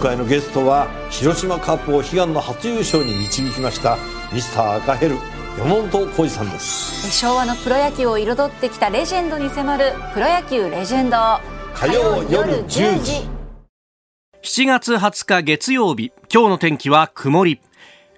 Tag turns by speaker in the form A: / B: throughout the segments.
A: 回のゲストは広島カップを悲願の初優勝に導きましたミスター赤ヘル山本浩二さんです。
B: 昭和のプロ野球を彩ってきたレジェンドに迫る「プロ野球レジェンド」
A: 火曜夜10時。
C: 7月20日月曜日今日の天気は曇り。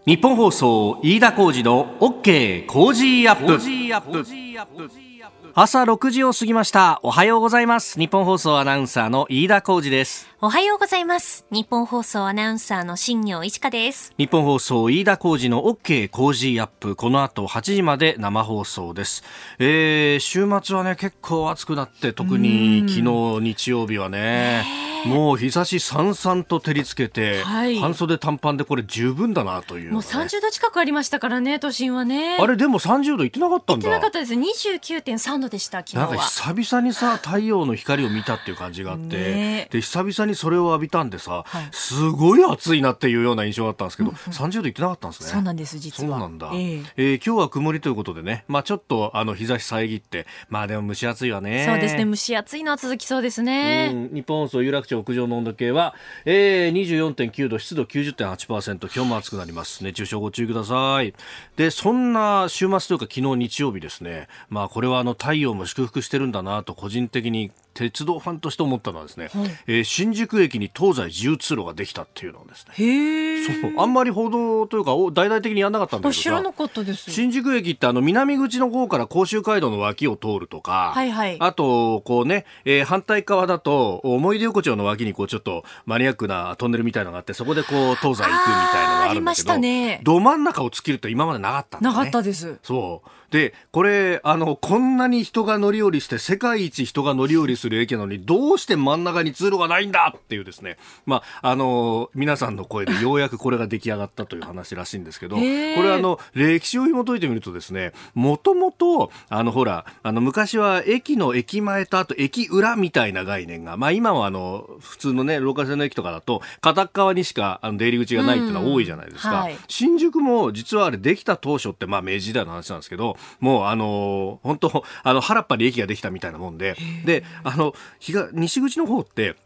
C: 日本放送飯田浩二の OK 工事アップ朝6時を過ぎました。おはようございます。日本放送アナウンサーの飯田浩二です。
D: おはようございます。日本放送アナウンサーの新業一華です。
C: 日本放送飯田浩二の OK 工事アップ。この後8時まで生放送です、えー、週末はね結構暑くなって特に昨日日曜日はねもう日差しさんさんと照りつけて、
D: はい。
C: 半袖短パンでこれ十分だなという、ね、
D: もう30度近くありましたからね都心はね。
C: あれでも30度いってなかったんだ。
D: 言ってなかったです。29.3度でした？昨日
C: なんか
D: は
C: 久々にさ太陽の光を見たっていう感じがあって、
D: ね。
C: で久々にそれを浴びたんでさ、
D: はい。
C: すごい暑いなっていうような印象があったんですけど、30度いってなかったんですね。
D: そうなんです実は。
C: そうなんだ、
D: ええ。
C: えー今日は曇りということでね、まあ、ちょっとあの日差し遮ってまあでも蒸し暑いわね。
D: そうですね。蒸し暑いのは続きそうですね、
C: うん。日本放送有楽町屋上の温度計は、えー、24.9度湿度90.8%今日も暑くなります。熱中症ご注意ください。でそんな週末というか昨日日曜日ですね。まあこれはあの太陽も祝福してるんだなと個人的に鉄道ファンとして思ったのはですね、えー新宿駅に東西自由通路ができたっていうのをですね。
D: へえ
C: そう。あんまり報道というかお大々的にやんなかったんだけどさ
D: 知らなかったです。
C: 新宿駅ってあの南口の方から甲州街道の脇を通るとか、
D: はいはい。
C: あとこうね、えー反対側だと思い出横丁の脇にこうちょっとマニアックなトンネルみたいなのがあってそこでこう東西行くみたいなのがあるんだけど
D: あーありましたね。
C: ど真ん中を突きると今までなかったんだ、ね、
D: なかったです。
C: そう。で、これ、あの、こんなに人が乗り降りして、世界一人が乗り降りする駅なのに、どうして真ん中に通路がないんだっていうですね、まあ、あの、皆さんの声でようやくこれが出来上がったという話らしいんですけど、これあの、歴史を紐解いてみるとですね、もともと、あの、ほら、あの、昔は駅の駅前とあと駅裏みたいな概念が、まあ今はあの、普通のね、ローカル線の駅とかだと、片っ側にしかあの出入り口がないっていうのは多いじゃないですか。
D: うん。はい。
C: 新宿も実はあれできた当初ってまあ明治時代の話なんですけどもうあの本当あの原っぱに駅ができたみたいなもんで。であの東西口の方って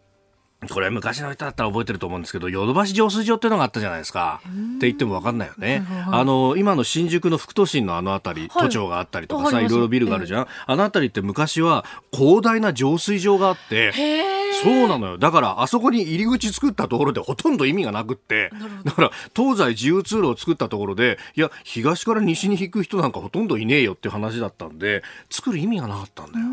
C: これ昔の人だったら覚えてると思うんですけど、ヨドバシ浄水場っていうのがあったじゃないですか。って言ってもわかんないよね。あの、今の新宿の副都心のあの辺り、
D: はい
C: 都庁があったりとかさ、いろいろビルがあるじゃん。あの辺りって昔は広大な浄水場があって、そうなのよ。だから、あそこに入り口作ったところでほとんど意味がなくって、だから、東西自由通路を作ったところで、いや、東から西に引く人なんかほとんどいねえよっていう話だったんで、作る意味がなかったんだよ。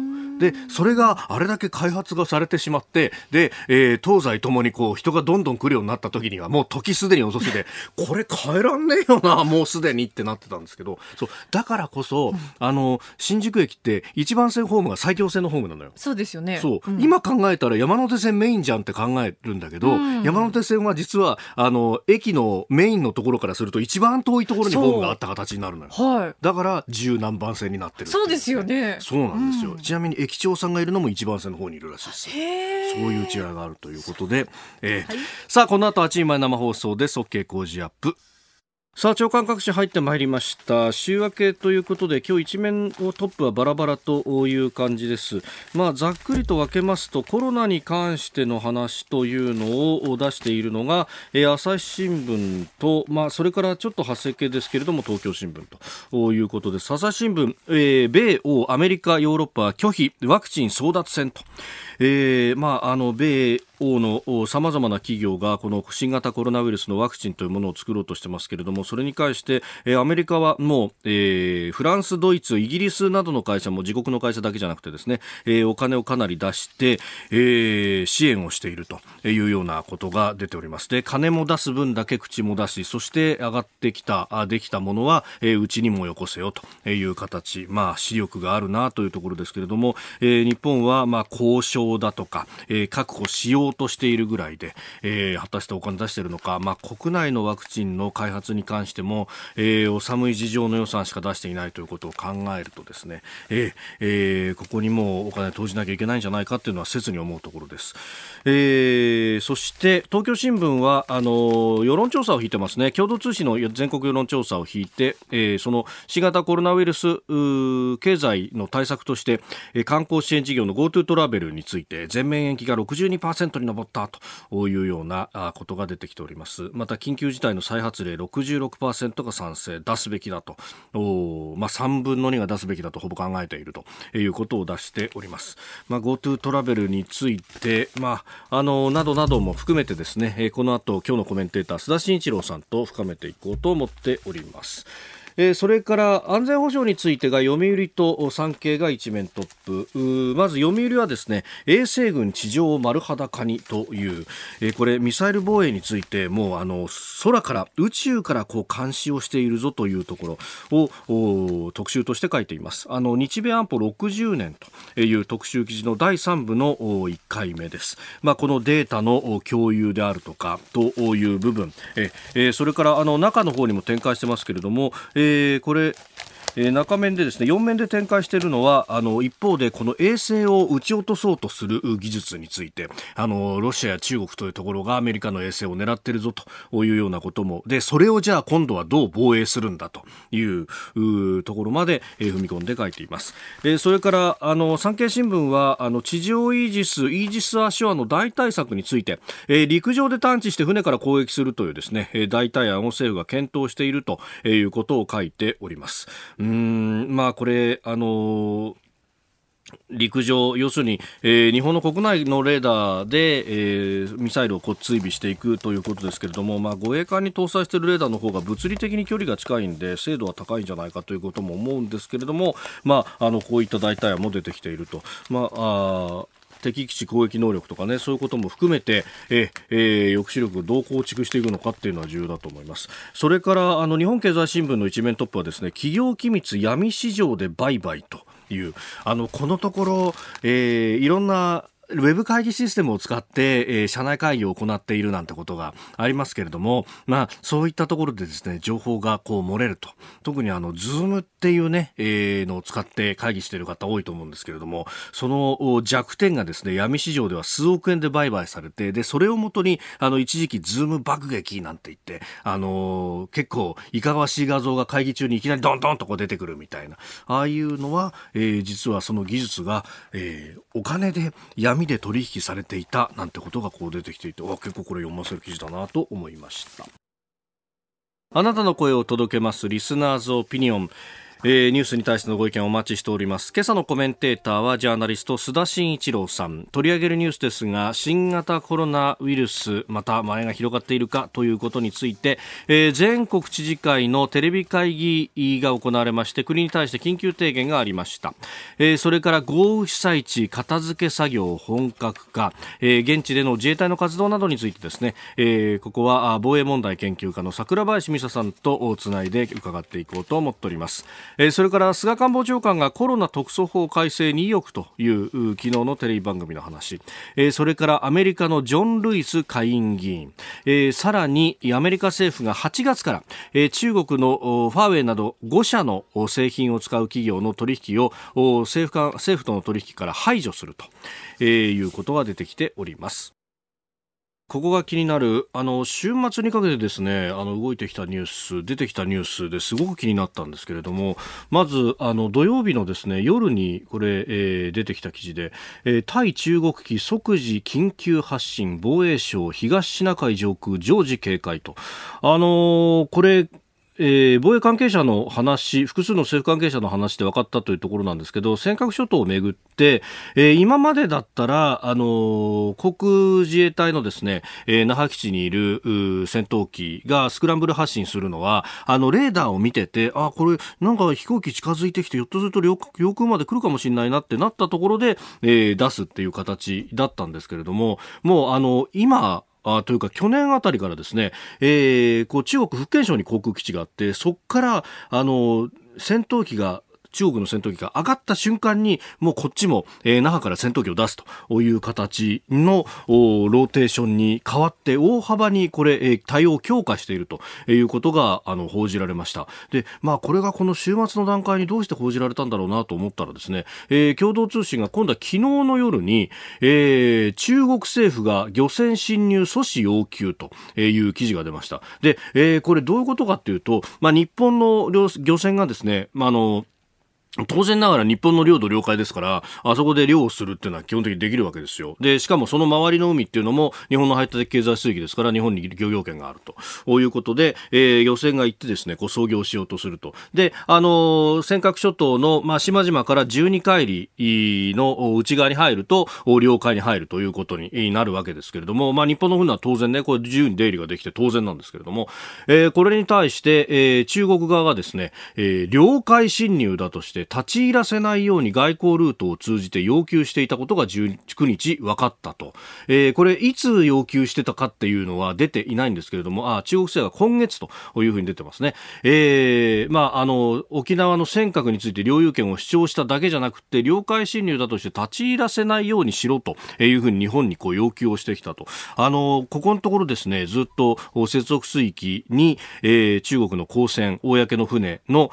C: で、それがあれだけ開発がされてしまって、で、えー東西ともにこう、人がどんどん来るようになった時には、もう時すでに遅しで、これ変えらんねえよな、もうすでにってなってたんですけど、そう、だからこそ、あの、新宿駅って一番線ホームが最強線のホームなのよ。
D: そうですよね。
C: そう、
D: ん。
C: 今考えたら山手線メインじゃんって考えるんだけど、
D: うん。
C: 山手線は実はあの駅のメインのところからすると一番遠いところにホームがあった形になるのよ。
D: はい。
C: だから十何番線になってる
D: そうですよね。
C: そうなんですよ、
D: うん。
C: ちなみに駅長さんがいるのも一番線の方にいるらしいですそういう違いがあるということで、えーさあこの後8時前生放送です OK 工事アップさあ、長官各紙入ってまいりました。週明けということで、今日一面をトップはバラバラという感じです。まあ、ざっくりと分けますと、コロナに関しての話というのを出しているのが、えー朝日新聞と、まあ、それからちょっと発生系ですけれども、東京新聞ということです。朝日新聞、えー米欧、アメリカ、ヨーロッパは拒否、ワクチン争奪戦と。えーまあ、あの米欧のさまざまな企業がこの新型コロナウイルスのワクチンというものを作ろうとしてますけれどもそれに関して、えーアメリカはもう、えーフランス、ドイツ、イギリスなどの会社も自国の会社だけじゃなくてですね、えーお金をかなり出して、えー支援をしているというようなことが出ております。で金も出す分だけ口も出しそして上がってきたあできたものは、えーうちにもよこせよという形、まあ、視力があるなというところですけれども、えー日本はまあ交渉だとか、えー確保しようとしているぐらいで、えー果たしてお金出しているのか、まあ、国内のワクチンの開発に関しても、えーお寒い事情の予算しか出していないということを考えるとですね、えーえーここにもお金投じなきゃいけないんじゃないかというのは切に思うところです。えーそして東京新聞はあの世論調査を引いてますね共同通信の全国世論調査を引いて、えーその新型コロナウイルスうー経済の対策として、えー観光支援事業の GoTo トラベルにつついて全面延期が62%に上ったというようなことが出てきております。また緊急事態の再発例66%が賛成出すべきだと。まあ、3分の2が出すべきだとほぼ考えているということを出しております、まあ、GoTo トラベルについて、まあ、あのなどなども含めてですねこの後今日のコメンテーター須田慎一郎さんと深めていこうと思っております。えー、それから安全保障についてが読売と産経が一面トップ。まず読売はですね衛星軍地上丸裸にという、えー、これミサイル防衛についてもうあの空から宇宙からこう監視をしているぞというところを特集として書いています。あの日米安保60年という特集記事の第3部の1回目です、まあ、このデータの共有であるとかという部分。えー、それからあの中の方にも展開してますけれども、ええー、これえー、中面でですね4面で展開しているのはあの一方でこの衛星を撃ち落とそうとする技術についてあのロシアや中国というところがアメリカの衛星を狙っているぞというようなこともでそれをじゃあ今度はどう防衛するんだというところまで、えー、踏み込んで書いています、えー、それからあの産経新聞はあの地上イージスイージス・アショアの代替策について、えー、陸上で探知して船から攻撃するというですね代替案を政府が検討しているということを書いております。うんまあこれあの陸上、要するに、えー、日本の国内のレーダーで、えー、ミサイルをこう追尾していくということですけれども、まあ、護衛艦に搭載しているレーダーの方が物理的に距離が近いんで精度は高いんじゃないかということも思うんですけれども、まあ、あのこういった代替案も出てきていると。まあ敵基地攻撃能力とかね、そういうことも含めて、ええー、抑止力をどう構築していくのかっていうのは重要だと思います。それから、あの、日本経済新聞の一面トップはですね、企業機密闇市場で売買と。いう、あの、このところ、えー、いろんなウェブ会議システムを使って、えー、社内会議を行っているなんてことがありますけれども、まあ、そういったところでですね、情報がこう漏れると。特にあの、 Zoom っていうね、えー、のを使って会議している方多いと思うんですけれども、その弱点がですね、闇市場では数億円で売買されて、で、それをもとに、あの、一時期 Zoom 爆撃なんて言って、あのー、結構、いかがわしい画像が会議中にいきなりドンドンとこう出てくるみたいな、ああいうのは、えー、実はその技術が、えー、お金で闇で取引されていたなんてことがこう出てきていてわ結構これ読ませる記事だなと思いました。あなたの声を届けますリスナーズオピニオン。えー、ニュースに対してのご意見をお待ちしております。今朝のコメンテーターはジャーナリスト須田慎一郎さん。取り上げるニュースですが新型コロナウイルスまた前が広がっているかということについて、えー、全国知事会のテレビ会議が行われまして国に対して緊急提言がありました、えー、それから豪雨被災地片付け作業本格化、え、現地での自衛隊の活動などについてですね、え、ここは防衛問題研究家の桜林美沙さんとつないで伺っていこうと思っております。えー、それから菅官房長官がコロナ特措法改正に意欲という昨日のテレビ番組の話、えー、それからアメリカのジョン・ルイス下院議員、えー、さらにアメリカ政府が8月から、えー、中国のファーウェイなど5社の製品を使う企業の取引を政府政府との取引から排除すると、えー、いうことが出てきております。ここが気になる、あの、週末にかけてですね、あの、動いてきたニュース、出てきたニュースですごく気になったんですけれども、まず、あの、土曜日のですね、夜にこれ、えー、出てきた記事で、えー、対中国機即時緊急発進、防衛省東シナ海上空常時警戒と。あのー、これ、えー、防衛関係者の話、複数の政府関係者の話で分かったというところなんですけど、尖閣諸島をめぐって、えー、今までだったら、あのー、航空自衛隊のですね、えー、那覇基地にいる戦闘機がスクランブル発進するのは、あの、レーダーを見てて、あ、これ、なんか飛行機近づいてきて、ひょっとすると領空まで来るかもしれないなってなったところで、えー、出すっていう形だったんですけれども、もう、あの、今、あというか去年あたりからですね、えー、こう中国福建省に航空基地があってそこからあの戦闘機が中国の戦闘機が上がった瞬間に、もうこっちも、えー、那覇から戦闘機を出すという形のローテーションに変わって、大幅にこれ、えー、対応を強化しているということが、あの、報じられました。で、まあ、これがこの週末の段階にどうして報じられたんだろうなと思ったらですね、えー、共同通信が今度は昨日の夜に、えー、中国政府が漁船侵入阻止要求という記事が出ました。で、えー、これどういうことかっていうと、まあ、日本の漁船がですね、まあ、あの、当然ながら日本の領土領海ですから、あそこで漁をするっていうのは基本的にできるわけですよ。で、しかもその周りの海っていうのも日本の排他的経済水域ですから日本に漁業権があると。こういうことで、えー、漁船が行ってですね、こう操業しようとすると。で、あのー、尖閣諸島の、まあ、島々から12海里の内側に入ると、領海に入るということになるわけですけれども、まあ、日本の船は当然ね、これ自由に出入りができて当然なんですけれども、えー、これに対して、えー、中国側がですね、えー、領海侵入だとして立ち入らせないように外交ルートを通じて要求していたことが19日分かったと、えー、これいつ要求してたかっていうのは出ていないんですけれどもあ中国政府は今月というふうに出てますね、えーまあ、あの沖縄の尖閣について領有権を主張しただけじゃなくて領海侵入だとして立ち入らせないようにしろというふうに日本にこう要求をしてきたと。あのここのところですねずっと接続水域に、えー、中国の公船公の船の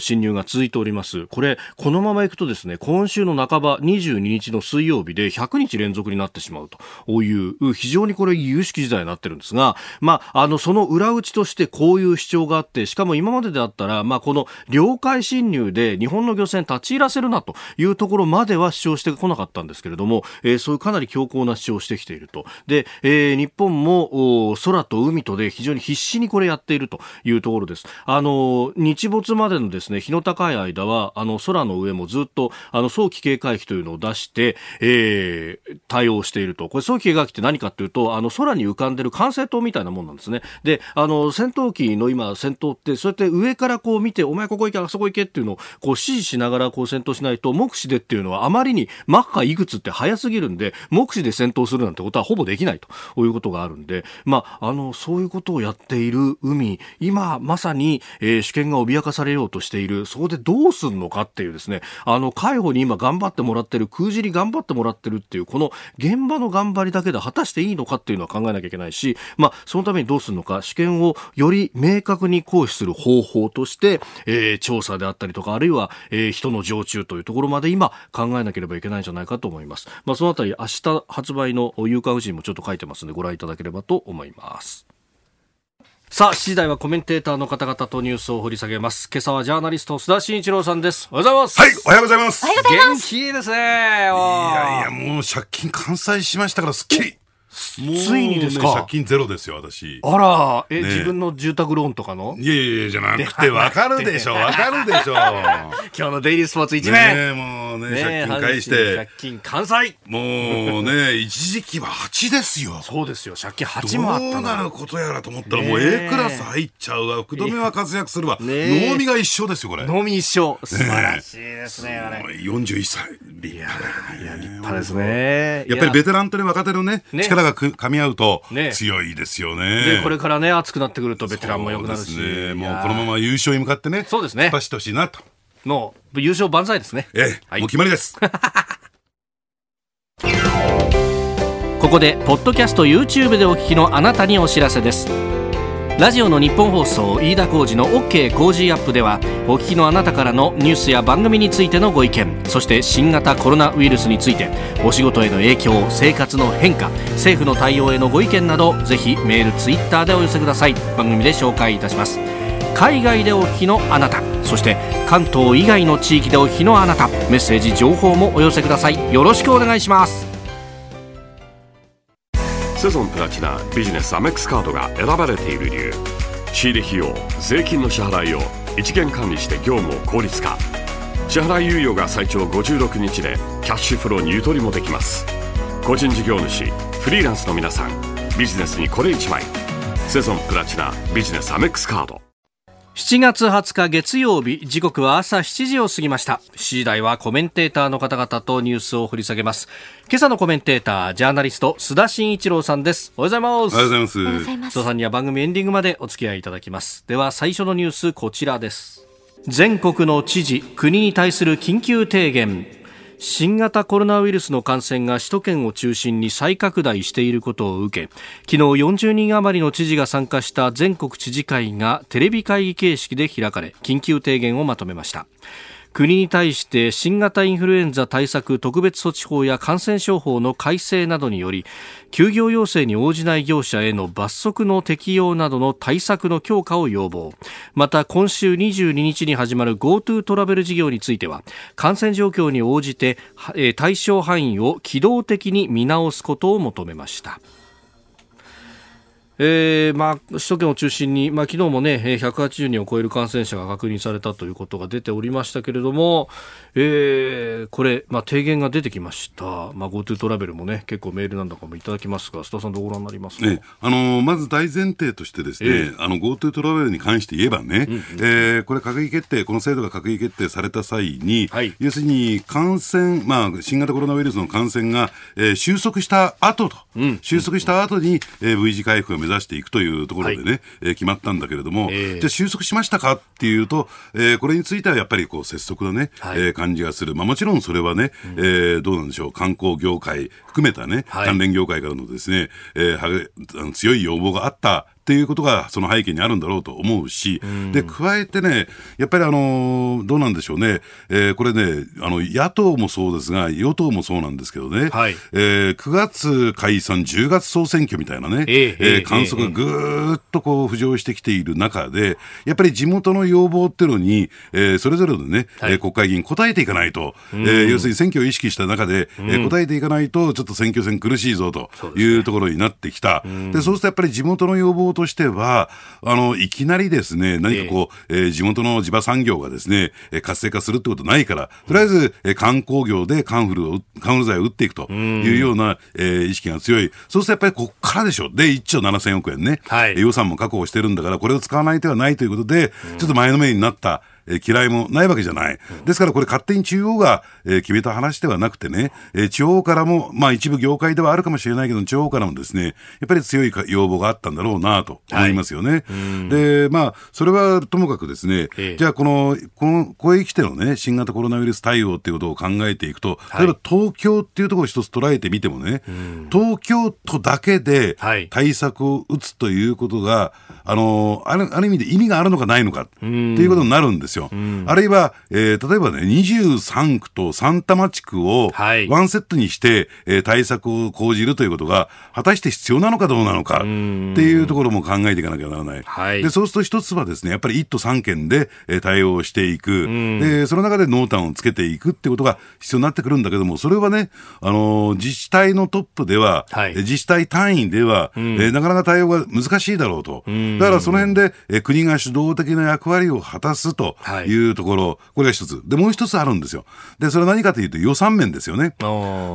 C: 侵入が続いております。これこのままいくとですね、今週の半ば22日の水曜日で100日連続になってしまうという非常にこれ有識時代になってるんですが、まあ、あの、その裏打ちとしてこういう主張があって、しかも今までであったら、まあ、この領海侵入で日本の漁船立ち入らせるなというところまでは主張してこなかったんですけれども、えー、そういうかなり強硬な主張をしてきていると。で、えー、日本も空と海とで非常に必死にこれやっているというところです。あの、日没までのですね、日の高い間は、あの、空の上もずっとあの早期警戒機というのを出して、えー、対応していると。これ早期警戒機って何かというと、あの空に浮かんでる管制塔みたいなもんなんですね。で、あの戦闘機の今戦闘ってそうやって上からこう見て、お前ここ行け、あそこ行けっていうのをこう指示しながらこう戦闘しないと、目視でっていうのはあまりにマッハいくつって早すぎるんで、目視で戦闘するなんてことはほぼできないということがあるんで、まあ、あの、そういうことをやっている海、今まさに、えー、主権が脅かされようとしている、そこでどうすんの？かっていうですね、あの、海保に今頑張ってもらってる、空尻頑張ってもらってるっていう、この現場の頑張りだけで果たしていいのかっていうのは考えなきゃいけないし、まあ、そのためにどうするのか、試験をより明確に行使する方法として、えー、調査であったりとか、あるいは、えー、人の常駐というところまで今考えなければいけないんじゃないかと思います。まあ、そのあたり、明日発売の有価婦人もちょっと書いてますので、ご覧いただければと思います。さあ、7時台はコメンテーターの方々とニュースを掘り下げます。今朝はジャーナリスト、須田慎一郎さんです。おはようございます。
E: はい、おはようございます。
C: 元気いいですね。いや
E: いや、もう借金完済しましたから、すっきり。
C: ついにですか、
E: ね、借金ゼロですよ、私。
C: あら、え、ね、自分の住宅ローンとかの？
E: いやいやじゃなくて、わかるでしょ、わかるでしょ。
C: 今日のデイリースポーツ一面。
E: ねもうね、借金返して。
C: 借金完済。
E: もうね、一時期は8ですよ。
C: そうですよ、借金8もあった
E: どうなることやらと思ったら、もう A クラス入っちゃうわ。福留は活躍するわ。能見が一緒ですよ、これ。
C: 能見一緒。素晴らしいですね、あれ。
E: 41歳。
C: 立派だいや、立派ですね。
E: やっぱりベテランとね、若手のね、力が噛み合うと、強いですよね。
C: で、これからね、熱くなってくるとベテランも良くなるし。ね、
E: もうこのまま優勝に向かってね、
C: そうですね。
E: 突してほしいなと。
C: もう、優勝万歳ですね。
E: ええ、はい、もう決まりです。
C: ここで、ポッドキャスト YouTube でお聞きのあなたにお知らせです。ラジオの日本放送飯田浩司の OK コージーアップではお聞きのあなたからのニュースや番組についてのご意見そして新型コロナウイルスについてお仕事への影響生活の変化政府の対応へのご意見などぜひメールツイッターでお寄せください番組で紹介いたします海外でお聞きのあなた。そして関東以外の地域でお聞きのあなた。メッセージ情報もお寄せください。よろしくお願いします。
F: セゾンプラチナビジネスアメックスカードが選ばれている理由。仕入れ費用税金の支払いを一元管理して業務を効率化。支払い猶予が最長56日でキャッシュフローにゆとりもできます。個人事業主フリーランスの皆さんビジネスにこれ1枚。セゾンプラチナビジネスアメックスカード。
C: 7月20日月曜日時刻は朝7時を過ぎました。7時台はコメンテーターの方々とニュースを掘り下げます。今朝のコメンテータージャーナリスト須田慎一郎さんです。おはようございます。
E: おはようございます。
C: 須田さんには番組エンディングまでお付き合いいただきます。では最初のニュースこちらです。全国の知事国に対する緊急提言新型コロナウイルスの感染が首都圏を中心に再拡大していることを受け昨日40人余りの知事が参加した全国知事会がテレビ会議形式で開かれ緊急提言をまとめました国に対して新型インフルエンザ対策特別措置法や感染症法の改正などにより休業要請に応じない業者への罰則の適用などの対策の強化を要望。また今週22日に始まる GoTo トラベル事業については感染状況に応じて対象範囲を機動的に見直すことを求めました。えーまあ、首都圏を中心に、まあ、昨日もね180人を超える感染者が確認されたということが出ておりましたけれども、えー、これ、まあ、提言が出てきました、まあ、GoTo トラベルもね結構メールなんだかもいただきますが須田さんどうご覧になりますか、
E: ね、あのまず大前提としてですね、えー、あの GoTo トラベルに関して言えばね、うんうん、えー、これ閣議決定この制度が閣議決定された際に、はい、要するに感染、まあ、新型コロナウイルスの感染が、えー、収束した後と、うん、収束した後に、えー、V 字回復を目指していくというところでね、はい、えー、決まったんだけれども、えー、じゃあ収束しましたかっていうと、えー、これについてはやっぱりこう拙速なね、はい、えー、感じがする。まあもちろんそれはね、うん、えー、どうなんでしょう、観光業界含めたね、はい、関連業界からのですね、えー、強い要望があったっていうことがその背景にあるんだろうと思うし、で、加えてね、やっぱりあの、どうなんでしょうね、えー、これね、あの、野党もそうですが、与党もそうなんですけどね、はい、えー、9月解散、10月総選挙みたいなね、えー、えー、観測がぐーっとこう浮上してきている中で、やっぱり地元の要望っていうのに、えー、それぞれのね、はい、国会議員答えていかないと、えー、要するに選挙を意識した中で、えー、答えていかないと、ちょっと選挙戦苦しいぞというところになってきた。で、そうするとやっぱり地元の要望としては、あの、いきなりですね、何かこう、えー、地元の地場産業がですね、活性化するってことないから、とりあえず、えー、観光業でカンフルを、カンフル剤を打っていくというような、えー、意識が強い。そうするとやっぱりここからでしょ。で、1兆7000億円ね、はい、予算も確保してるんだから、これを使わない手はないということで、ちょっと前のめりになった。え嫌いもないわけじゃない。ですからこれ勝手に中央が、え決めた話ではなくてね、え地方からも、まあ一部業界ではあるかもしれないけど、地方からもですね、やっぱり強い要望があったんだろうなと思いますよね。はい、で、まあ、それはともかくですね、ええ、じゃあこの、この、ここへ来てのね、新型コロナウイルス対応っていうことを考えていくと、例えば東京っていうところを一つ捉えてみてもね、東京都だけで対策を打つということが、あの、あるある意味で意味があるのかないのかっていうことになるんですよ。あるいは、えー、例えばね、23区と三多摩地区をワンセットにして、えー、対策を講じるということが、果たして必要なのかどうなのかっていうところも考えていかなきゃならない。はい、でそうすると一つはですね、やっぱり1都3県で、えー、対応していく。で、その中で濃淡をつけていくってことが必要になってくるんだけども、それはね、あのー、自治体のトップでは、はい、自治体単位では、えー、なかなか対応が難しいだろうと。だからその辺で、えー、国が主導的な役割を果たすとい。うところ、これが一つ。で、もう一つあるんですよ。で、それは何かというと予算面ですよね。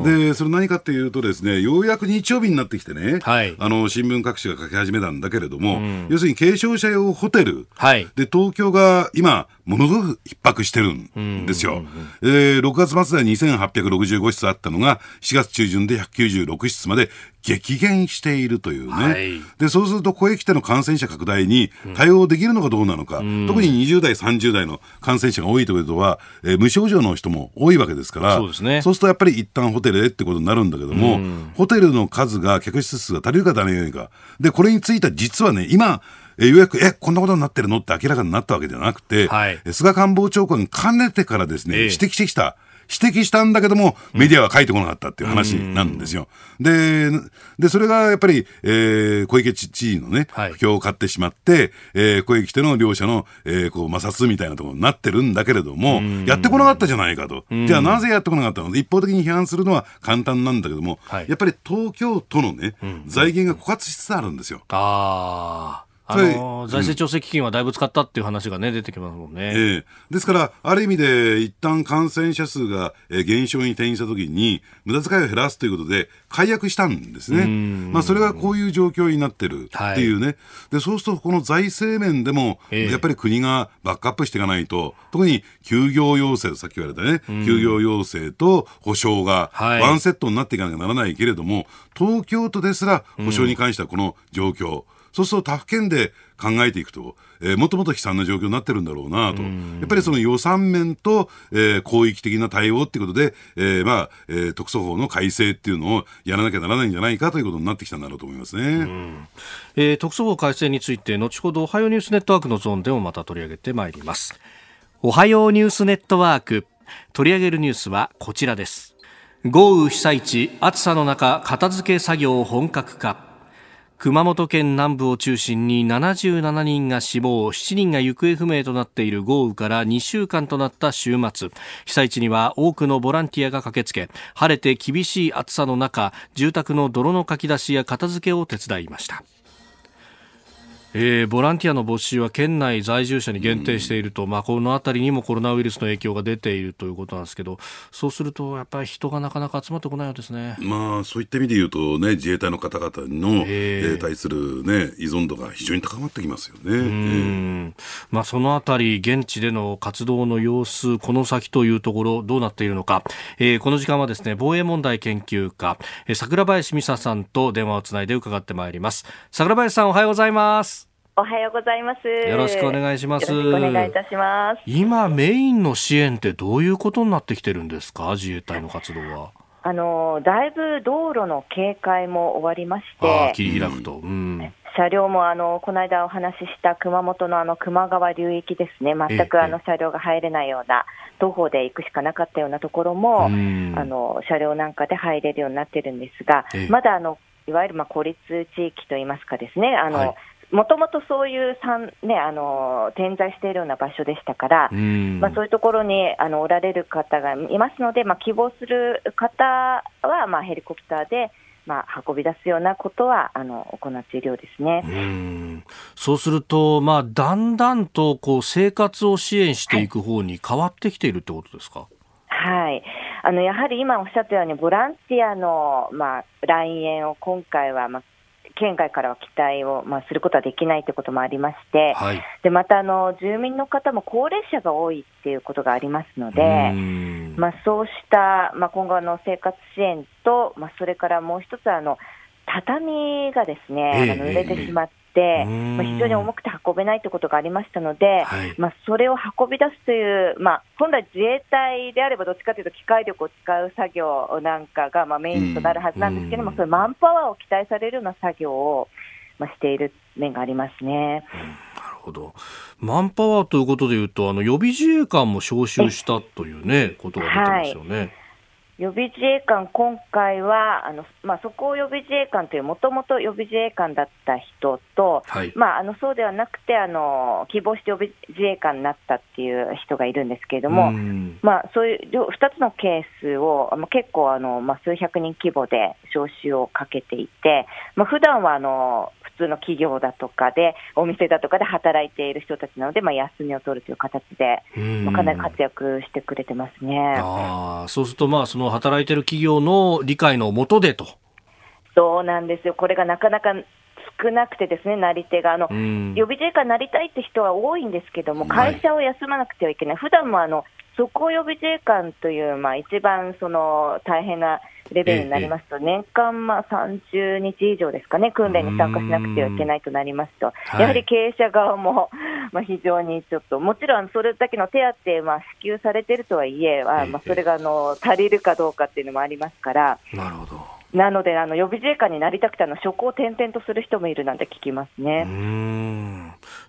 E: で、それ何かというとですね、ようやく日曜日になってきてね、はい、あの、新聞各紙が書き始めたんだけれども、うん、要するに軽症者用ホテル、はい、で、東京が今、ものすごく逼迫してるんですよ。えー、6月末では2865室あったのが、4月中旬で196室まで激減しているというね、はい、でそうすると、ここへ来ての感染者拡大に対応できるのかどうなのか、うん、特に20代、30代の感染者が多いということは、えー、無症状の人も多いわけですから、そうですね、そうするとやっぱり一旦ホテルへってことになるんだけども、うん、ホテルの数が、客室数が足りるか足りないか、でこれについては実はね、今、えようやく、え、こんなことになってるのって明らかになったわけではなくて、はい、菅官房長官かねてからですね、えー、指摘してきた、指摘したんだけども、メディアは書いてこなかったっていう話なんですよ。で、で、それがやっぱり、えー、小池知事のね、不況を買ってしまって、えー、小池来ての両者の、えー、こう、摩擦みたいなところになってるんだけれども、やってこなかったじゃないかと。じゃあなぜやってこなかったの？一方的に批判するのは簡単なんだけども、はい、やっぱり東京都のね、財源が枯渇しつつあるんですよ。
C: ああ。あの財政調整基金はだいぶ使ったっていう話がね、出てきますもんね。え
E: ー、ですから、ある意味で、一旦感染者数が減少に転じたときに、無駄遣いを減らすということで、解約したんですね。まあ、それがこういう状況になってるっていうね。はい、で、そうすると、この財政面でも、やっぱり国がバックアップしていかないと、特に休業要請、さっき言われたね、休業要請と保証がワンセットになっていかなきゃならないけれども、東京都ですら保証に関してはこの状況、そうすると他府県で考えていくと、えー、もっともっと悲惨な状況になってるんだろうなと。やっぱりその予算面と、えー、広域的な対応っていうことで、えー、まあ、えー、特措法の改正っていうのをやらなきゃならないんじゃないかということになってきたんだろうと思いますね。
C: えー、特措法改正について、後ほどおはようニュースネットワークのゾーンでもまた取り上げてまいります。おはようニュースネットワーク取り上げるニュースはこちらです豪雨被災地暑さの中片付け作業本格化熊本県南部を中心に77人が死亡7人が行方不明となっている豪雨から2週間となった週末。被災地には多くのボランティアが駆けつけ晴れて厳しい暑さの中住宅の泥のかき出しや片付けを手伝いました。えー、ボランティアの募集は県内在住者に限定していると、うん、まあ、この辺りにもコロナウイルスの影響が出ているということなんですけどそうするとやっぱり人がなかなか集まってこないようですね、
E: まあ、そういった意味で言うと、ね、自衛隊の方々の、えー、対する、ね、依存度が非常に高まってきますよね。うん。
C: まあ、そのあたり現地での活動の様子この先というところどうなっているのか、えー、この時間はですね防衛問題研究家、えー、桜林美沙さんと電話をつないで伺ってまいります。桜林さんおはようございます
G: おはようございます。
C: よろしくお願いします。
G: お願いいたします。
C: 今メインの支援ってどういうことになってきてるんですか、自衛隊の活動は。
G: あのだいぶ道路の警戒も終わりまして、
C: 切り開くと、うん、
G: 車両もあのこの間お話しした熊本のあの球磨川流域ですね、全くあの車両が入れないような、徒歩で行くしかなかったようなところも、あの車両なんかで入れるようになってるんですが、まだあのいわゆるまあ孤立地域といいますかですね、あの、はいもともとそういうね、あの点在しているような場所でしたから、まあ、そういうところにあのおられる方がいますので、まあ、希望する方は、まあ、ヘリコプターで、まあ、運び出すようなことはあの行っているようですね。
C: うん。そうすると、まあ、だんだんとこう生活を支援していく方に変わってきているってことですか？
G: はい、あのやはり今おっしゃったように、ボランティアの、まあ、来園を今回は、まあ、県外からは期待を、まあ、することはできないということもありまして、はい、でまたあの住民の方も高齢者が多いっていうことがありますので、まあ、そうした、まあ、今後の生活支援と、まあ、それからもう一つあの、畳がですね、えー、あの濡れてしまって、まあ、非常に重くて運べないということがありましたので、はい、まあ、それを運び出すという、まあ、本来、自衛隊であればどっちかというと機械力を使う作業なんかがまあメインとなるはずなんですけれども、そういうマンパワーを期待されるような作業を、まあ、している面がありますね。
C: なるほど。マンパワーということでいうと、あの予備自衛官も招集したというね、ことが出てますよね。はい
G: 予備自衛官、今回はあの、まあ、そこを予備自衛官という、もともと予備自衛官だった人と、はい、まあ、あのそうではなくてあの、希望して予備自衛官になったっていう人がいるんですけれども、まあ、そういう2つのケースを、まあ、結構あの、まあ、数百人規模で招集をかけていて、まあ普段はあの普通の企業だとかで、お店だとかで働いている人たちなので、まあ、休みを取るという形で、まあ、かなり活躍してくれてますね。
C: あそうすると、まあ、その働いている企業の理解のもとでと。
G: そうなんですよ、これがなかなか少なくてですね、なり手が。あの、予備自衛官になりたいって人は多いんですけども、会社を休まなくてはいけない、はい、普段もあのそこ予備自衛官という、まあ、一番その大変なレベルになりますと、年間まあ30日以上ですかね、訓練に参加しなくてはいけないとなりますと、やはり経営者側も まあ非常にちょっと、もちろんそれだけの手当まあ支給されているとはいえ、まあ、それがあの足りるかどうかっていうのもありますから。
C: なるほど
G: なので、あの予備自衛官になりたくて、あの職を転々とする人もいるなんて聞きますね。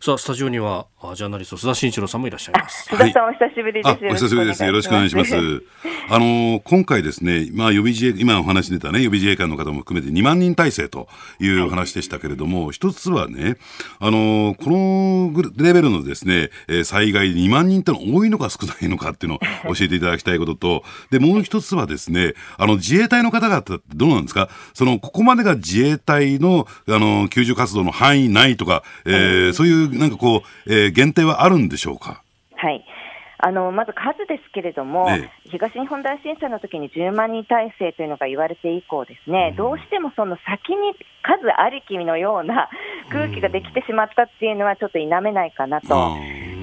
C: さあ、スタジオにはジャーナリスト須田慎一郎さんもいらっしゃいます。
G: 須田さん、お久しぶりです。
E: お久しぶりです。よろしくお願いします。あの今回ですね、まあ予備自衛今お話出たね予備自衛官の方も含めて2万人体制という話でしたけれども、はい、一つはね、あのこのレベルのですね、災害2万人っての多いのか少ないのかっていうのを教えていただきたいことと、でもう一つはですね、あの自衛隊の方々ってどうなんですか？その、ここまでが自衛隊の、あの、救助活動の範囲内とか、えー、そういうなんかこう、えー、限定はあるんでしょうか？
G: はい。あのまず数ですけれども、ね、東日本大震災の時に10万人体制というのが言われて以降、ですね、うん、どうしてもその先に数ありきのような空気ができてしまったっていうのは、ちょっと否めないかなと。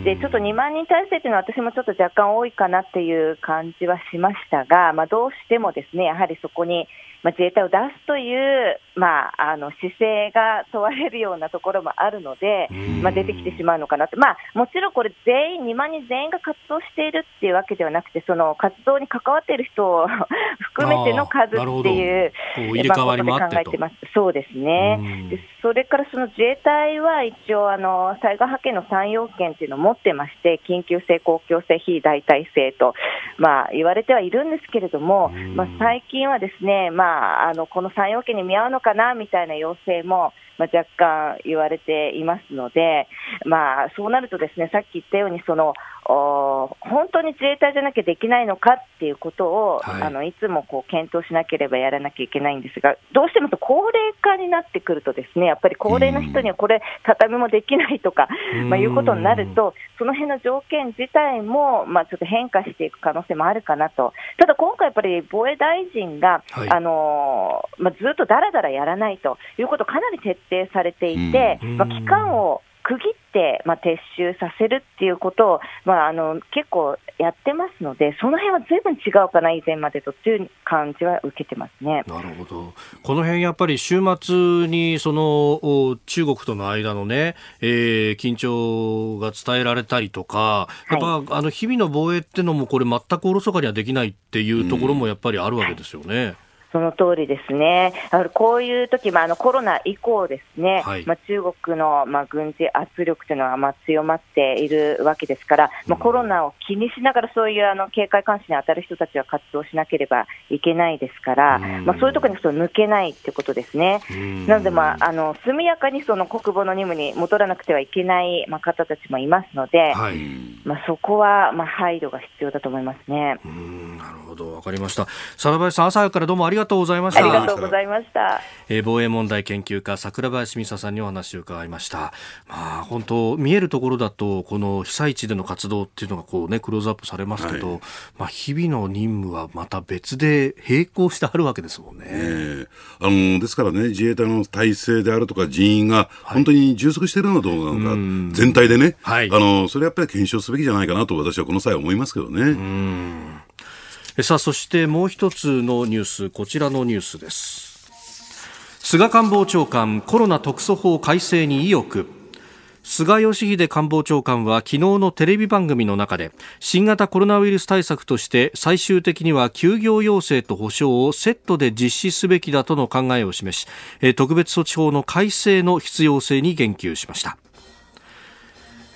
G: でちょっと2万人体制というのは、私もちょっと若干多いかなっていう感じはしましたが、まあ、どうしてもですねやはりそこにまあ、自衛隊を出すという、まあ、あの姿勢が問われるようなところもあるので、まあ、出てきてしまうのかなと、まあ、もちろんこれ、全員、2万人全員が活動しているっていうわけではなくて、その活動に関わっている人を 含めての数っていう、
C: 入れ替わりもあってと、
G: まあ、そうですね、でそれからその自衛隊は一応、あの災害派遣の3要件っていうのを持ってまして、緊急性、公共性、非代替性と、まあ、言われてはいるんですけれども、まあ、最近はですね、まあ、あのこの3要件に見合うのかなみたいな要請も、まあ、若干言われていますので、まあ、そうなるとですねさっき言ったようにその本当に自衛隊じゃなきゃできないのかっていうことを、はい、あのいつもこう検討しなければやらなきゃいけないんですが、どうしても高齢化になってくると、ですねやっぱり高齢の人にはこれ、畳もできないとか、まあ、いうことになると、その辺の条件自体も、まあ、ちょっと変化していく可能性もあるかなと、ただ今回、やっぱり防衛大臣が、はい、あのまあ、ずっとだらだらやらないということをかなり徹底されていて、まあ、期間を区切って、まあ、撤収させるっていうことを、まあ、あの結構やってますので、その辺はずいぶん違うかな、以前までとという感じは受けてますね。
C: なるほど、この辺やっぱり週末にその中国との間のね、えー、緊張が伝えられたりとか、やっぱ、はい、あの日々の防衛っていうのも、これ、全くおろそかにはできないっていうところもやっぱりあるわけですよね。うん
G: その通りですね、こういう時まあのコロナ以降、ですね、はい、まあ、中国のまあ軍事圧力というのはまあ強まっているわけですから、まあ、コロナを気にしながら、そういうあの警戒監視に当たる人たちは活動しなければいけないですから、まあ、そういうところにその抜けないということですね。なので、まあ、あの速やかにその国防の任務に戻らなくてはいけないまあ方たちもいますので、はい、まあ、そこはまあ配慮が必要だと思いますね。
C: なるほど、わかりました。佐林さん、朝からどうもありがとうございました。
G: ありがとうございました。
C: えー、防衛問題研究家、桜林美沙さんにお話を伺いました。まあ、本当、見えるところだと、この被災地での活動っていうのがこうね、クローズアップされますけど、はい、まあ、日々の任務はまた別で並行してあるわけですもんね。え
E: ー、あの、ですからね、自衛隊の体制であるとか人員が本当に充足しているのかどうなのか、全体でね、はい、あの、それやっぱり検証すべきじゃないかなと私はこの際思いますけどね。うん
C: さあそしてもう一つのニュースこちらのニュースです。菅官房長官コロナ特措法改正に意欲。菅義偉官房長官は昨日のテレビ番組の中で新型コロナウイルス対策として最終的には休業要請と保障をセットで実施すべきだとの考えを示し特別措置法の改正の必要性に言及しました。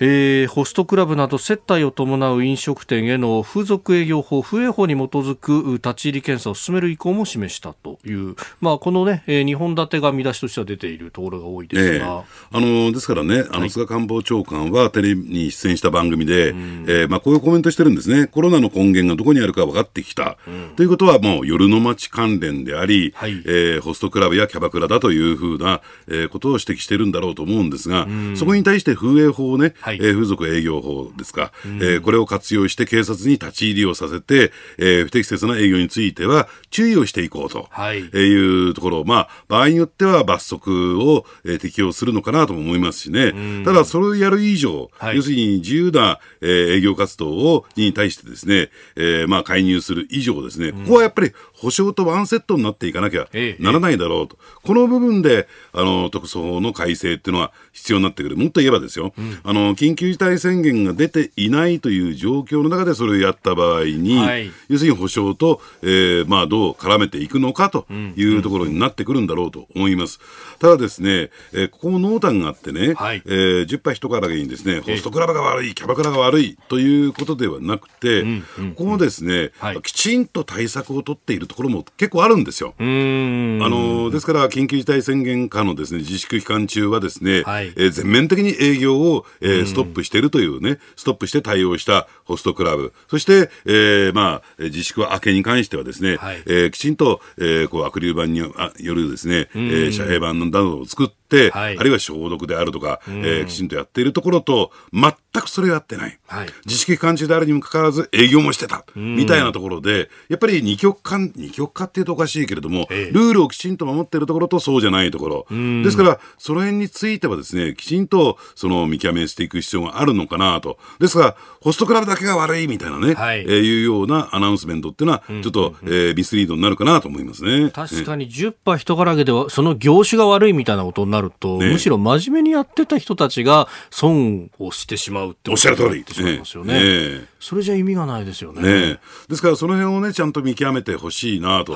C: えー、ホストクラブなど接待を伴う飲食店への風俗営業法、風営法に基づく立ち入り検査を進める意向も示したという、まあ、このね、えー、2本立てが見出しとしては出ているところが多いですが。えー、
E: あのですからね、あの、菅官房長官はテレビに出演した番組で、うん、えー、まあ、こういうコメントしてるんですね。コロナの根源がどこにあるか分かってきた。うん、ということは、もう夜の街関連であり、はい、えー、ホストクラブやキャバクラだというふうな、えー、ことを指摘してるんだろうと思うんですが、うん、そこに対して風営法をね、はい、えー、風俗営業法ですか、うん、えー、これを活用して警察に立ち入りをさせて、えー、不適切な営業については注意をしていこうと、はい、いうところ、まあ、場合によっては罰則を、えー、適用するのかなとも思いますしね、うん、ただ、それをやる以上、はい、要するに自由な、えー、営業活動をに対してですね、えー、まあ、介入する以上ですね、ここはやっぱり保証とワンセットになっていかなきゃならないだろうと、ええ、この部分であの特措法の改正っていうのは必要になってくる、もっと言えばですよ、うん、あの緊急事態宣言が出ていないという状況の中でそれをやった場合に、はい、要するに保証と、えーまあ、どう絡めていくのかというところになってくるんだろうと思います。ただですね、えー、ここも濃淡があってね、はい、えー、10杯一からげにですね、ホストクラブが悪い、キャバクラが悪いということではなくて、うんうん、ここもですね、はい、きちんと対策を取っているところも結構あるんですよ。あのですから緊急事態宣言下のですね自粛期間中はですね、はい、えー、全面的に営業を、えー、ストップしているというね、ストップして対応したホストクラブ、そして、えー、まあ自粛明けに関してはですね、はい、えー、きちんと、えー、こうアクリル板によるですね、えー、遮蔽板などを作って、はい、あるいは消毒であるとか、えー、きちんとやっているところと、全くそれをやってない。はい、自粛期間中であるにもかかわらず営業もしてた。みたいなところで、やっぱり二極化、二極化っていうとおかしいけれども、ルールをきちんと守っているところとそうじゃないところ。ですから、その辺についてはですね、きちんとその見極めしていく必要があるのかなと。ですが、ホストクラブだけが悪いみたいなね、はい、えー、いうようなアナウンスメントっていうのは、ちょっと、えー、ミスリードになるかなと思いますね。
C: 確かに10波人からげでは、その業種が悪いみたいなことになると、ね、むしろ真面目にやってた人たちが損をしてしまうって
E: おっしゃる通り。
C: しまいますよね。ねそれじゃ意味がないですよね。
E: ねですから、その辺をね、ちゃんと見極めてほしいなと、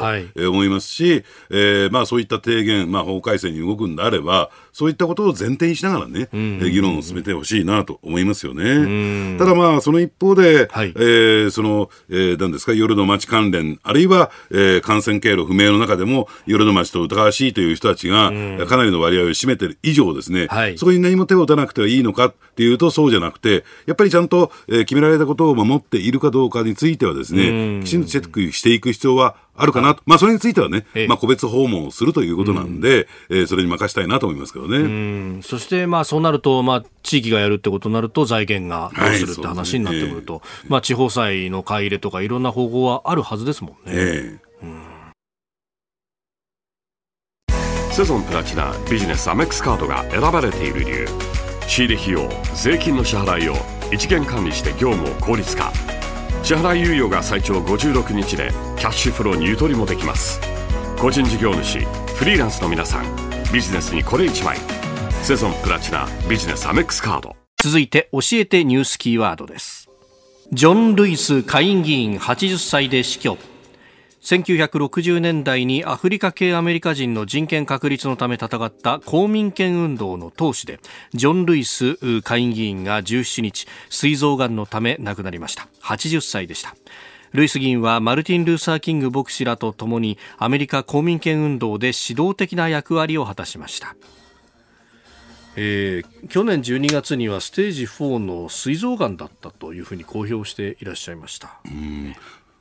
E: 思いますし、えー、まあそういった提言、まあ法改正に動くんであれば、そういったことを前提にしながらね、うん。うんうん、議論を進めてほしいなと思いますよね。ただまあ、その一方で、はい、えー、その、えー、何ですか、夜の街関連、あるいは、えー、感染経路不明の中でも、夜の街と疑わしいという人たちが、かなりの割合を占めている以上ですね、はい、そこに何も手を打たなくてはいいのかっていうと、そうじゃなくて、やっぱりちゃんと、えー、決められたことを守っているかどうかについてはですね、きちんとチェックしていく必要はあるかなと。まあ、それについてはね、まあ、個別訪問をするということなんで、えー、それに任したいなと思いますけどね。
C: そして、まあ、そうなると、まあ、地域がやるってことになると、財源がどうするって話になってくると、はいね、まあ、地方債の買い入れとか、いろんな方法はあるはずですもんね。えー
F: セゾンプラチナビジネスアメックスカードが選ばれている理由。仕入れ費用税金の支払いを一元管理して業務を効率化。支払い猶予が最長56日でキャッシュフローにゆとりもできます。個人事業主フリーランスの皆さんビジネスにこれ一枚。セゾンプラチナビジネスアメックスカード。
C: 続いて教えてニュースキーワードです。ジョン・ルイス下院議員80歳で死去。1960年代にアフリカ系アメリカ人の人権確立のため戦った公民権運動の党首でジョン・ルイス下院議員が17日膵臓がんのため亡くなりました。80歳でした。ルイス議員はマルティン・ルーサー・キング牧師らと共にアメリカ公民権運動で指導的な役割を果たしました。えー、去年12月にはステージ4の膵臓がんだったというふうに公表していらっしゃいました。うん。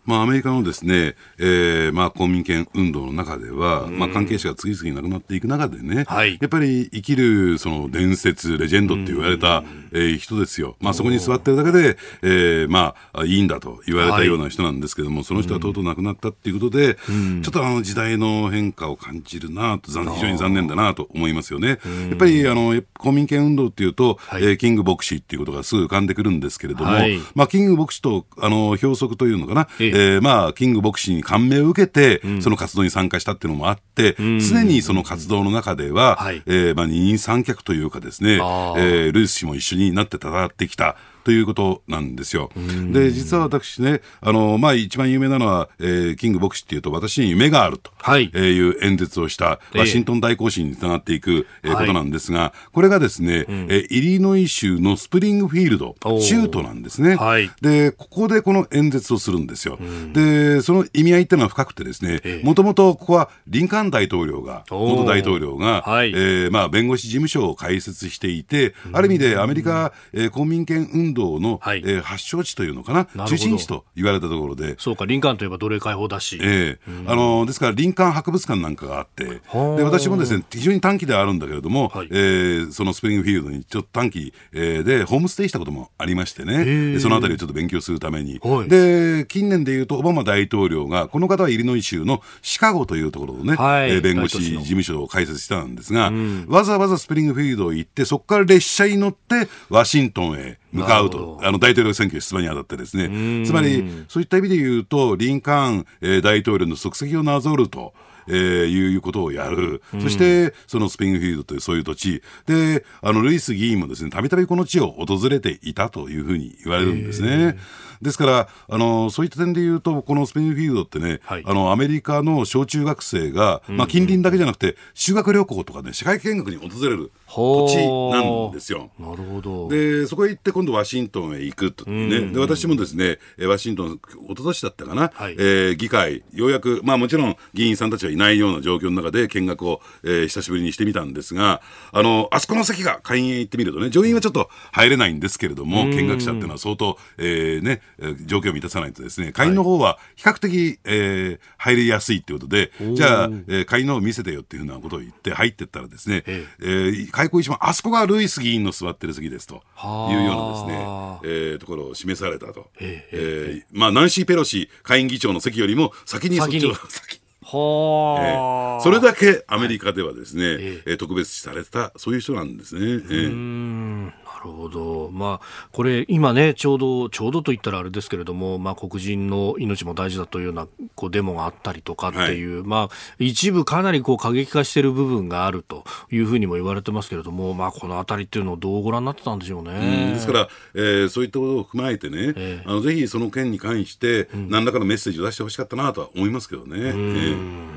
E: まあ、アメリカのですね、えー、まあ、公民権運動の中では、まあ、関係者が次々亡くなっていく中でね、はい、やっぱり生きる、その伝説、レジェンドって言われた、えー、人ですよ。まあ、そこに座ってるだけで、えー、まあ、いいんだと言われたような人なんですけども、はい、その人はとうとう亡くなったっていうことで、ちょっとあの時代の変化を感じるなと、非常に残念だなと思いますよね。やっぱり、あの、公民権運動っていうと、はい、えー、キング牧師っていうことがすぐ浮かんでくるんですけれども、はい、まあ、キング牧師と、あの、標則というのかな、ええー、まあ、キング牧師に感銘を受けて、うん、その活動に参加したっていうのもあって、常にその活動の中では、はい、えー、まあ、二人三脚というかですね、えー、ルイス氏も一緒になって戦ってきた。ということなんですよ。で、実は私ね、あの、まあ、一番有名なのは、えー、キング牧師っていうと、私に夢があると、い。う演説をしたワシントン大行進につながっていく、えー、ことなんですが、これがですね、うん、えイリノイ州のスプリングフィールド、州都なんですね。はい、で、ここでこの演説をするんですよ。で、その意味合いっていうのは深くてですね、もともとここはリンカーン大統領が、元大統領が、はい、えー、まあ、弁護士事務所を開設していて、ある意味でアメリカ、えー、公民権運動の、はい、えー、発祥地というのかな？中心地と言われたところで。
C: そうかリンカーンといえば奴隷解放だし、
E: えー、あのですからリンカーン博物館なんかがあって。で私もですね非常に短期ではあるんだけれども、はい、えー、そのスプリングフィールドにちょっと短期、えー、でホームステイしたこともありましてね。そのあたりをちょっと勉強するために、はい、で近年でいうとオバマ大統領がこの方はイリノイ州のシカゴというところのね、はい、えー、弁護士事務所を開設したんですが、わざわざスプリングフィールドを行ってそこから列車に乗ってワシントンへ向かうと、あの大統領選挙出馬にあたってですね、つまりそういった意味で言うと、リンカーン、えー、大統領の足跡をなぞると。えー、いうことをやる。そして、そのスプリングフィールドというそういう土地。で、あの、ルイス議員もですね、たびたびこの地を訪れていたというふうに言われるんですね。ですから、あの、そういった点で言うと、このスプリングフィールドってね、はい、あの、アメリカの小中学生が、まあ、近隣だけじゃなくて、修学旅行とかね、社会見学に訪れる土地なんですよ。
C: なるほど。
E: で、そこへ行って今度ワシントンへ行くと、ね。で、私もですね、ワシントン、一昨年だったかな、はい、えー、議会、ようやく、まあもちろん議員さんたちはいいないような状況の中で見学を、えー、久しぶりにしてみたんですが、あの、あそこの席が会員へ行ってみるとね、上院はちょっと入れないんですけれども、見学者っていうのは相当、えー、ね、状況を満たさないとですね、会員の方は比較的、えー、入りやすいってことで、じゃあ、えー、会員のを見せてよっていうふうなことを言って入ってったらですね、えー、開口一番、あそこがルイス議員の座ってる席ですと。いうようなですね、えー、ところを示されたと。え。ー、まあ、ナンシー・ペロシ下院議長の席よりも先にそっちを 先に。はあ、えー、それだけアメリカではですね、はい、えー、特別視された、そういう人なんですね。え
C: ー、なるほど。まあ、これ、今ね、ちょうど、ちょうどと言ったらあれですけれども、まあ、黒人の命も大事だというような、こう、デモがあったりとかっていう、はい、まあ、一部かなりこう、過激化している部分があるというふうにも言われてますけれども、まあ、このあたりっていうのをどうご覧になってたんでしょうね。
E: うですから、えー、そういったことを踏まえてね、えー、あの、ぜひその件に関して、何らかのメッセージを出してほしかったなとは思いますけどね。えー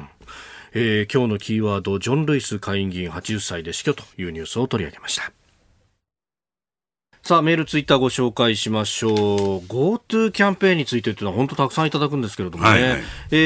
C: えー、今日のキーワード、ジョン・ルイス下院議員80歳で死去というニュースを取り上げました。さあ、メール、ツイッターご紹介しましょう。GoTo キャンペーンについてというのは本当たくさんいただくんですけれどもね。はいはい、え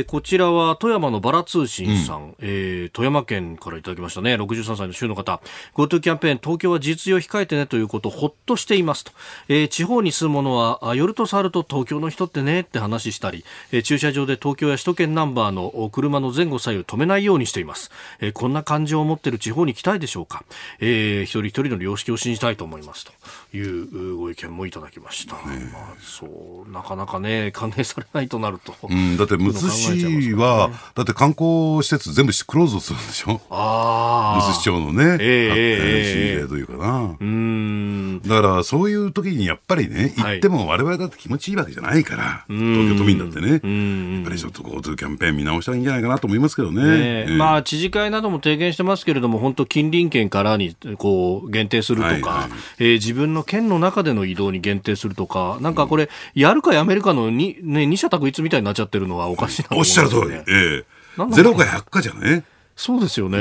C: ー、こちらは富山のバラ通信さん、うん、えー、富山県からいただきましたね。63歳の州の方。GoTo キャンペーン、東京は実用控えてねということ、ほっとしていますと。えー、地方に住む者は、夜と触ると東京の人ってねって話したり、えー、駐車場で東京や首都圏ナンバーの車の前後左右止めないようにしています。えー、こんな感情を持っている地方に来たいでしょうか。えー、一人一人の良識を信じたいと思いますと。いうご意見もいただきました、ね、まあ、そうなかなかね歓迎されないとなると、
E: うん、だってむつ市は、ね、だって観光施設全部クローズするんでしょ？あむつ市長のね、えー、指令というかな。うん。だからそういう時にやっぱりね行っても我々だって気持ちいいわけじゃないから、はい、東京都民だってね。やっぱりちょっと GoTo キャンペーン見直したらいいんじゃないかなと思いますけどね、ねえ。
C: ー、まあ知事会なども提言してますけれども本当近隣県からにこう限定するとか、はいはい、えー、自分の県の中での移動に限定するとか、なんかこれ、やるかやめるかのに、ね、二者択一みたいになっちゃってるのはおかしいなと
E: 思、ね、おっしゃる通り。ええ。ゼロか100かじゃね。
C: そうですよね、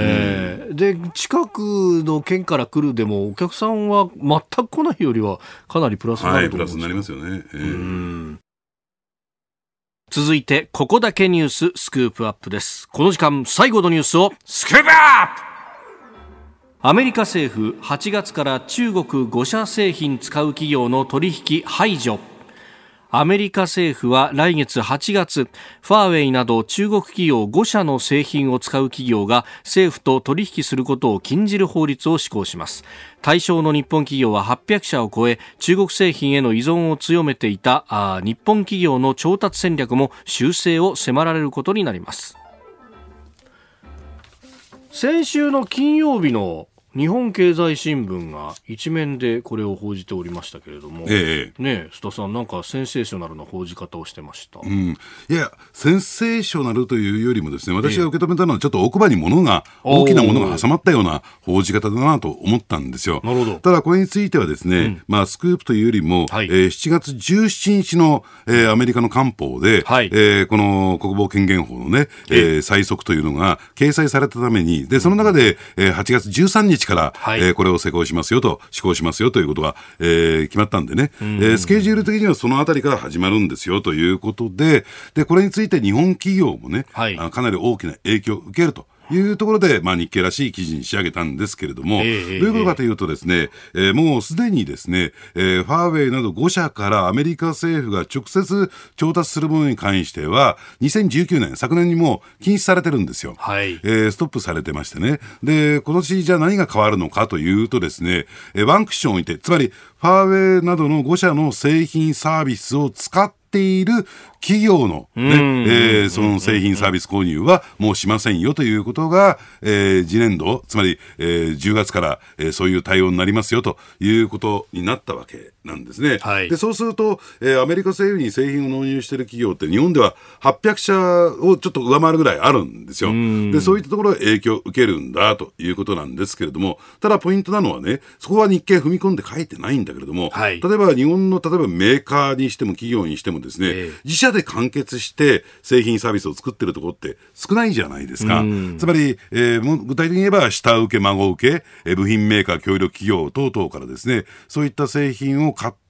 C: うん、で近くの県から来るでもお客さんは全く来ないよりはかなりプラスになると思はい、プラスになりますよね、えー、続いてここだけニューススクープアップです。この時間最後のニュースをスクープアップアメリカ政府8月から中国5社製品使う企業の取引排除。アメリカ政府は来月8月ファーウェイなど中国企業5社の製品を使う企業が政府と取引することを禁じる法律を施行します。対象の日本企業は800社を超え中国製品への依存を強めていた日本企業の調達戦略も修正を迫られることになります。先週の金曜日の日本経済新聞が一面でこれを報じておりましたけれども、ええ、ね須田さん、なんかセンセーショナルな報じ方をしてました、う
E: ん、いや、センセーショナルというよりも、ですね私が受け止めたのは、ちょっと奥歯に物が、大きなものが挟まったような報じ方だなと思ったんですよ。なるほど。ただ、これについては、ですね、うん、まあ、スクープというよりも、はい、えー、7月17日の、えー、アメリカの官報で、はい、えー、この国防権限法のね、えー、最速というのが掲載されたために、でその中で、えー、8月13日から、はい、えー、これを施行しますよと、施行しますよということが、えー、決まったんでね、えー、スケジュール的にはそのあたりから始まるんですよということで、で、これについて日本企業もね、はい、かなり大きな影響を受けると。いうところで、まあ、日経らしい記事に仕上げたんですけれども、えー、どういうことかというとですね、えー、もうすでにですね、えー、ファーウェイなど5社からアメリカ政府が直接調達するものに関しては、2019年、昨年にも禁止されてるんですよ。はい。えー、ストップされてましてね。で、今年じゃあ何が変わるのかというとですね、えー、ワンクッションを置いて、つまり、ファーウェイなどの5社の製品サービスを使っている企業のね、えー、その製品サービス購入はもうしませんよということが、えー、次年度、つまり、えー、10月から、えー、そういう対応になりますよということになったわけなんですね。はい、でそうすると、えー、アメリカ政府に製品を納入している企業って日本では800社をちょっと上回るぐらいあるんですよ。でそういったところが影響を受けるんだということなんですけれども、ただポイントなのはね、そこは日経踏み込んで書いてないんだけれども、はい、例えば日本の例えばメーカーにしても企業にしてもですね、えー、自社で完結して製品サービスを作ってるところって少ないじゃないですか。つまり、えー、具体的に言えば下請け、孫請け、えー、部品メーカー、協力企業等々からですね、そういった製品を買って、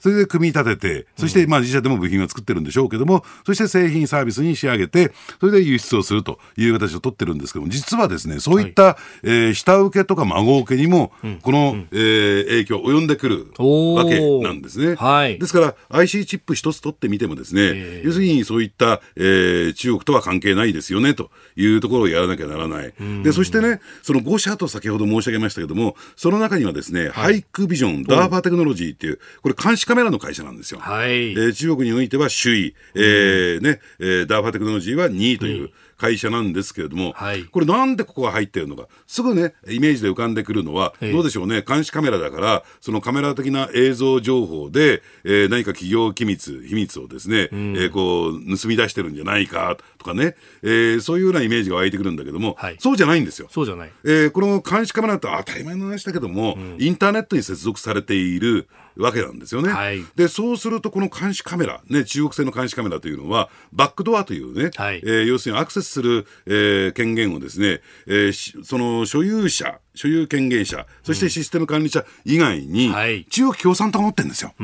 E: それで組み立てて、そしてまあ自社でも部品は作ってるんでしょうけども、そして製品サービスに仕上げて、それで輸出をするという形を取ってるんですけども、実はですね、そういった、はい、えー、下請けとか孫請けにも、この、うん、えー、影響及んでくるわけなんですね。はい、ですから、IC チップ一つ取ってみてもですね、えー、要するにそういった、えー、中国とは関係ないですよね、というところをやらなきゃならない。で、そしてね、その5社と先ほど申し上げましたけども、その中にはですね、はい、 Hikvision、Dahua Technology っていう、これ監視カメラの会社なんですよ。はい、えー、中国においては首位、えー、ね、えー、 Dahua Technology は2位という、会社なんですけれども、はい、これなんでここが入ってるのか、すぐね、イメージで浮かんでくるのは、どうでしょうね、監視カメラだから、そのカメラ的な映像情報で、えー、何か企業機密、秘密をですね、うん、えー、こう、盗み出してるんじゃないかとかね、えー、そういうようなイメージが湧いてくるんだけども、はい、そうじゃないんですよ。
C: そうじゃない。
E: えー、この監視カメラって当たり前の話だけども、うん、インターネットに接続されている、わけなんですよね。はい、で、そうすると、この監視カメラ、ね、中国製の監視カメラというのは、バックドアというね、はい、えー、要するにアクセスする、えー、権限をですね、えー、その所有者、所有権限者、そしてシステム管理者以外に、中国共産党が持ってるんですよ。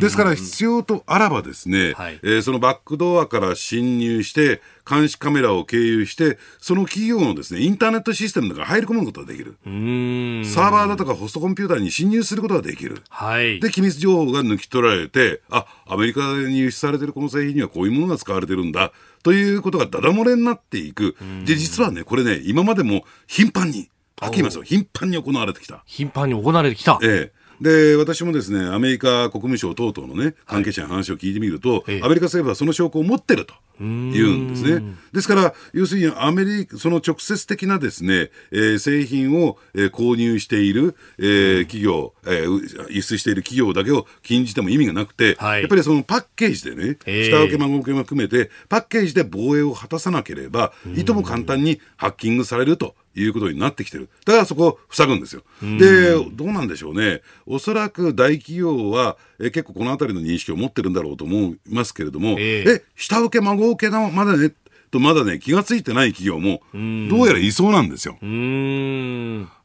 E: ですから必要とあらばですね、はい、えー、そのバックドアから侵入して、監視カメラを経由して、その企業のですね、インターネットシステムの中に入り込むことができる。サーバーだとかホストコンピューターに侵入することができる。はい、で、機密情報が抜き取られて、あ、アメリカに輸出されてるこの製品にはこういうものが使われてるんだ。ということがダダ漏れになっていく。で、実はね、これね、今までも頻繁に、はっきり言いますよ。頻繁に行われてきた。
C: 頻繁に行われてきた。
E: ええ。で、私もですね、アメリカ国務省等々のね、関係者に話を聞いてみると、はい、アメリカ政府はその証拠を持ってると。言うんですね。ですから、要するにアメリカ、その直接的なですね、えー、製品を、えー、購入している、えー、企業、えー、輸出している企業だけを禁じても意味がなくて、はい、やっぱりそのパッケージでね、下請け孫請けも含めて、パッケージで防衛を果たさなければ、いとも簡単にハッキングされると。いうことになってきてる。だからそこを塞ぐんですよ。で、どうなんでしょうね。おそらく大企業は、え結構この辺りの認識を持ってるんだろうと思いますけれども、えー、え下請け孫請けのまだね、とまだね、気が付いてない企業も、どうやらいそうなんですよ。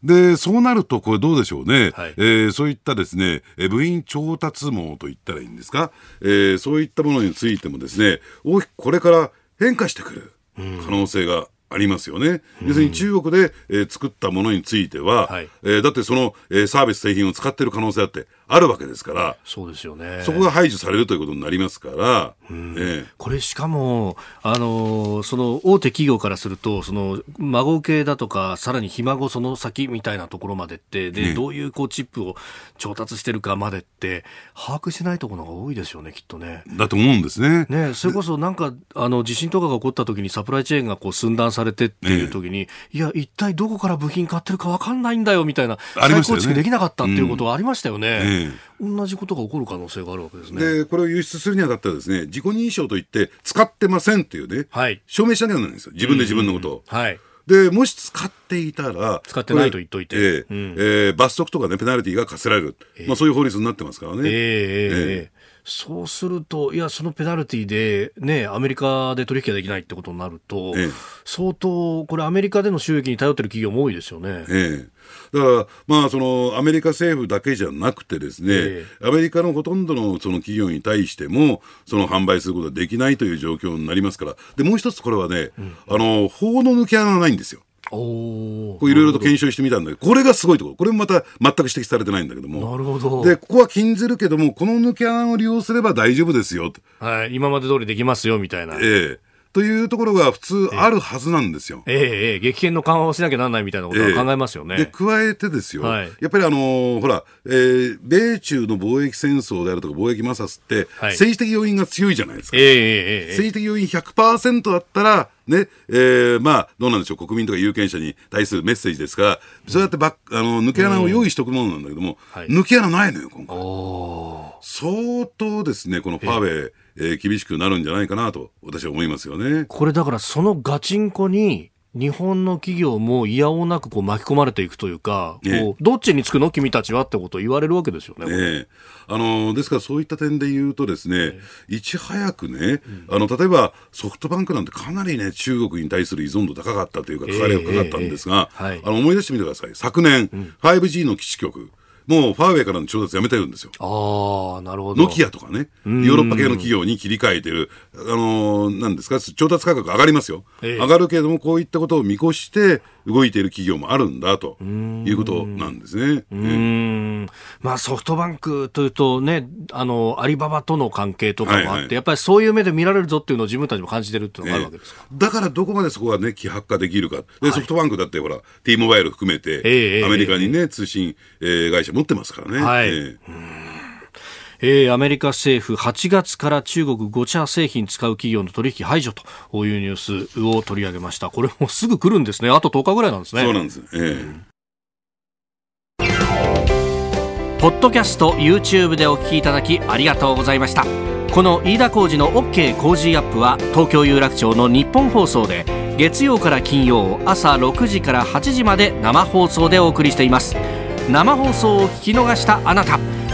E: で、そうなると、これどうでしょうね。はい、えー、そういったですね、部員調達網と言ったらいいんですか、えー、そういったものについてもですね、大きくこれから変化してくる可能性がありますよね。要するに中国で、えー、作ったものについては、はい、えー、だってその、えー、サービス製品を使っている可能性あってあるわけですから、
C: そうですよね。
E: そこが排除されるということになりますから、
C: えー、これしかも、あの、その大手企業からすると、その孫請けだとか、さらにひ孫その先みたいなところまでって、で、ね、どういうこうチップを調達してるかまでって、把握しないところが多いですよね、きっとね。
E: だと思うんですね。
C: ね、それこそなんか、あの、地震とかが起こった時にサプライチェーンがこう寸断されてっていう時に、いや、一体どこから部品買ってるか分かんないんだよみたいな、再構築できなかったっていうことがありましたよね。同じことが起こる可能性があるわけですね。
E: で、これを輸出するにあたってはですね、自己認証といって、使ってませんっていうね、はい、証明しなきゃならないんですよ。自分で自分のことを。はい。で、もし使っていたら、
C: 使ってないと言っといて、え
E: ーうん、えー、罰則とかね、ペナルティーが課せられる、えー、まあ、そういう法律になってますからね。えー、
C: えーそうすると、いや、そのペナルティで、ね、アメリカで取引ができないってことになると、ええ、相当、これ、アメリカでの収益に頼ってる企業も多いですよね。
E: ええ、だから、まあ、そのアメリカ政府だけじゃなくてですね、ええ、アメリカのほとんどのその企業に対しても、その販売することができないという状況になりますから、でもう一つ、これはね、うん、あの法の抜け穴がないんですよ。いろいろと検証してみたんだけど、これがすごいところ。これもまた全く指摘されてないんだけども。
C: なるほど。
E: で、ここは禁ずるけども、この抜け穴を利用すれば大丈夫ですよ。
C: はい。今まで通りできますよ、みたいな。
E: ええというところが普通あるはずなんですよ。
C: ええええ、激変の緩和をしなきゃならないみたいなことは考えますよね。
E: え、で、加えてですよ、はい、やっぱりあのー、ほら、えー、米中の貿易戦争であるとか貿易摩擦って、はい、政治的要因が強いじゃないですか。ええええ、政治的要因100%だったら、ね、えー、まあ、どうなんでしょう、国民とか有権者に対するメッセージですから、そうやってばあの抜け穴を用意しておくものなんだけども、はい、抜け穴ないのよ、今回。相当ですね、このパーベえー、厳しくなるんじゃないかなと私は思いますよね。
C: これだからそのガチンコに日本の企業もいやおなくこう巻き込まれていくというか、こうどっちにつくの君たちはってことを言われるわけですよね。
E: ねあのですからそういった点で言うとですね、いち早くね、あの例えばソフトバンクなんてかなりね中国に対する依存度高かったというか、かかりがかかったんですが、あの思い出してみてください。昨年、5G の基地局もうファーウェイからの調達やめてるんですよ。
C: ああ、なるほど。
E: ノキアとかね、ヨーロッパ系の企業に切り替えてる、あのー、なんですか、調達価格上がりますよ。え上がるけれども、こういったことを見越して動いている企業もあるんだということなんですね。
C: うん、まあソフトバンクというとね、あの、アリババとの関係とかもあって、はいはい、やっぱりそういう目で見られるぞっていうのを自分たちも感じてるっていうのがあるわけですか、
E: えー、だからどこまでそこがね、希薄化できるか。で、はい、ソフトバンクだってほら、T モバイル含めて、アメリカにね、通信、えー、会社持ってますからね。はい。えー
C: えー、アメリカ政府8月から中国5茶製品使う企業の取引排除というニュースを取り上げました。これもすぐ来るんですね。あと10日ぐらいなんですね。
E: そうなんです。え
C: ー、ポッドキャスト YouTube でお聞きいただきありがとうございましたこの飯田浩二の OK 工事アップは東京有楽町の日本放送で月曜から金曜朝6時から8時まで生放送でお送りしています生放送を聞き逃したあなた